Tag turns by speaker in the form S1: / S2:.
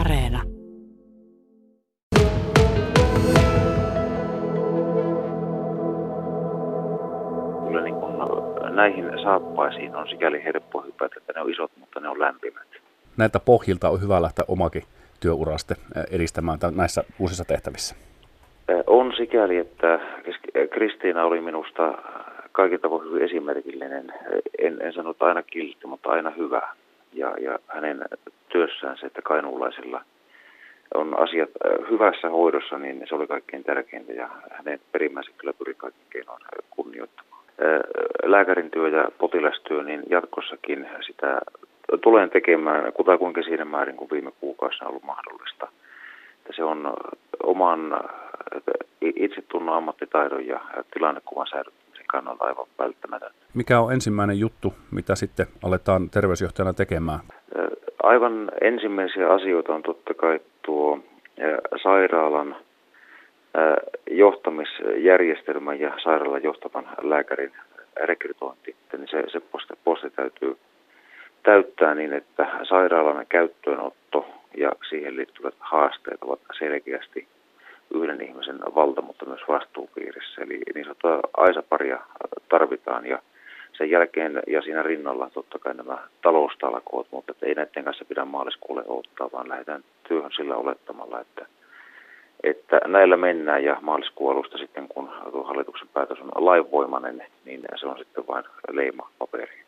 S1: Areena.
S2: Kyllä niin kun näihin saappaisiin on sikäli helppo hypätä, että ne on isot, mutta ne on lämpimät.
S3: Näitä pohjilta on hyvä lähteä omakin työuraste edistämään näissä uusissa tehtävissä.
S2: On sikäli, että Kristiina oli minusta kaikin tavoin hyvin esimerkillinen. En, en sano, että aina kiltti, mutta aina hyvä. Ja, ja hänen työssään se, että kainuulaisilla on asiat hyvässä hoidossa, niin se oli kaikkein tärkeintä ja hänen perimmäisen kyllä pyri kaikkein keinoin kunnioittamaan. Lääkärin työ ja potilastyö, niin jatkossakin sitä tulen tekemään kutakuinkin siinä määrin kuin viime kuukausina on ollut mahdollista. Että se on oman itsetunnon ammattitaidon ja tilannekuvan säilyttämisen kannalta aivan välttämätön.
S3: Mikä on ensimmäinen juttu, mitä sitten aletaan terveysjohtajana tekemään?
S2: Aivan ensimmäisiä asioita on totta kai tuo sairaalan johtamisjärjestelmän ja sairaalan johtavan lääkärin rekrytointi. Niin se, se posti, posti täytyy täyttää niin, että sairaalan käyttöönotto ja siihen liittyvät haasteet ovat selkeästi yhden ihmisen valta, mutta myös vastuupiirissä. Eli niin sanottua aisaparia tarvitaan ja sen jälkeen ja siinä rinnalla totta kai nämä taloustalkoot, mutta ei näiden kanssa pidä maaliskuulle ottaa, vaan lähdetään työhön sillä olettamalla, että, että näillä mennään ja maaliskuun alusta sitten, kun tuo hallituksen päätös on lainvoimainen, niin se on sitten vain leima paperi.